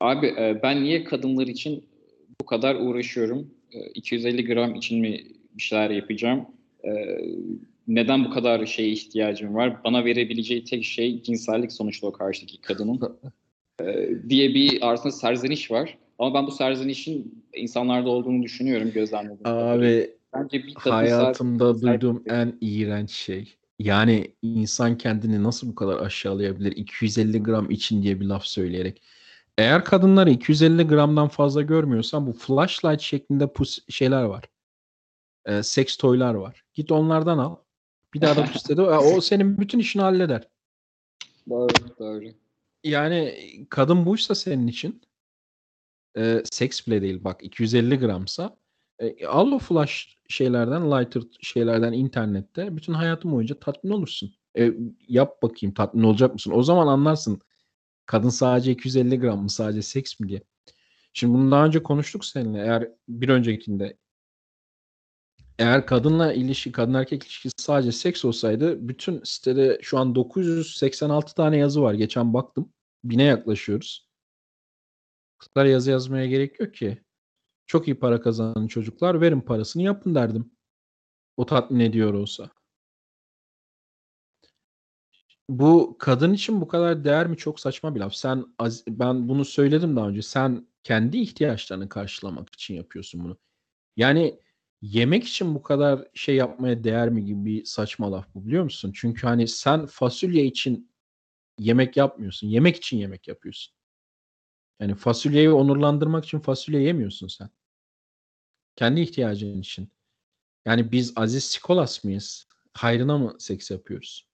Abi e, ben niye kadınlar için bu kadar uğraşıyorum? E, 250 gram için mi bir şeyler yapacağım? E, neden bu kadar şeye ihtiyacım var? Bana verebileceği tek şey cinsellik sonuçta o karşıdaki kadının. E, diye bir aslında serzeniş var. Ama ben bu serzenişin insanlarda olduğunu düşünüyorum gözlemledim. Abi Bence bir hayatımda sadece- duyduğum en iğrenç şey. Yani insan kendini nasıl bu kadar aşağılayabilir? 250 gram için diye bir laf söyleyerek. Eğer kadınları 250 gramdan fazla görmüyorsan bu flashlight şeklinde pus şeyler var. Ee, seks toylar var. Git onlardan al. Bir daha da pustede o senin bütün işini halleder. Doğru, doğru. Yani kadın buysa senin için e, seks bile değil bak 250 gramsa e, al o flash şeylerden lighter şeylerden internette bütün hayatın boyunca tatmin olursun. E, yap bakayım tatmin olacak mısın? O zaman anlarsın kadın sadece 250 gram mı sadece seks mi diye. Şimdi bunu daha önce konuştuk seninle eğer bir öncekinde eğer kadınla ilişki, kadın erkek ilişkisi sadece seks olsaydı bütün sitede şu an 986 tane yazı var. Geçen baktım. Bine yaklaşıyoruz. Kızlar yazı yazmaya gerek yok ki. Çok iyi para kazanan çocuklar verin parasını yapın derdim. O tatmin ediyor olsa. Bu kadın için bu kadar değer mi çok saçma bir laf. Sen ben bunu söyledim daha önce. Sen kendi ihtiyaçlarını karşılamak için yapıyorsun bunu. Yani yemek için bu kadar şey yapmaya değer mi gibi bir saçma laf bu biliyor musun? Çünkü hani sen fasulye için yemek yapmıyorsun. Yemek için yemek yapıyorsun. Yani fasulyeyi onurlandırmak için fasulye yemiyorsun sen. Kendi ihtiyacın için. Yani biz Aziz Sikolas mıyız? Hayrına mı seks yapıyoruz?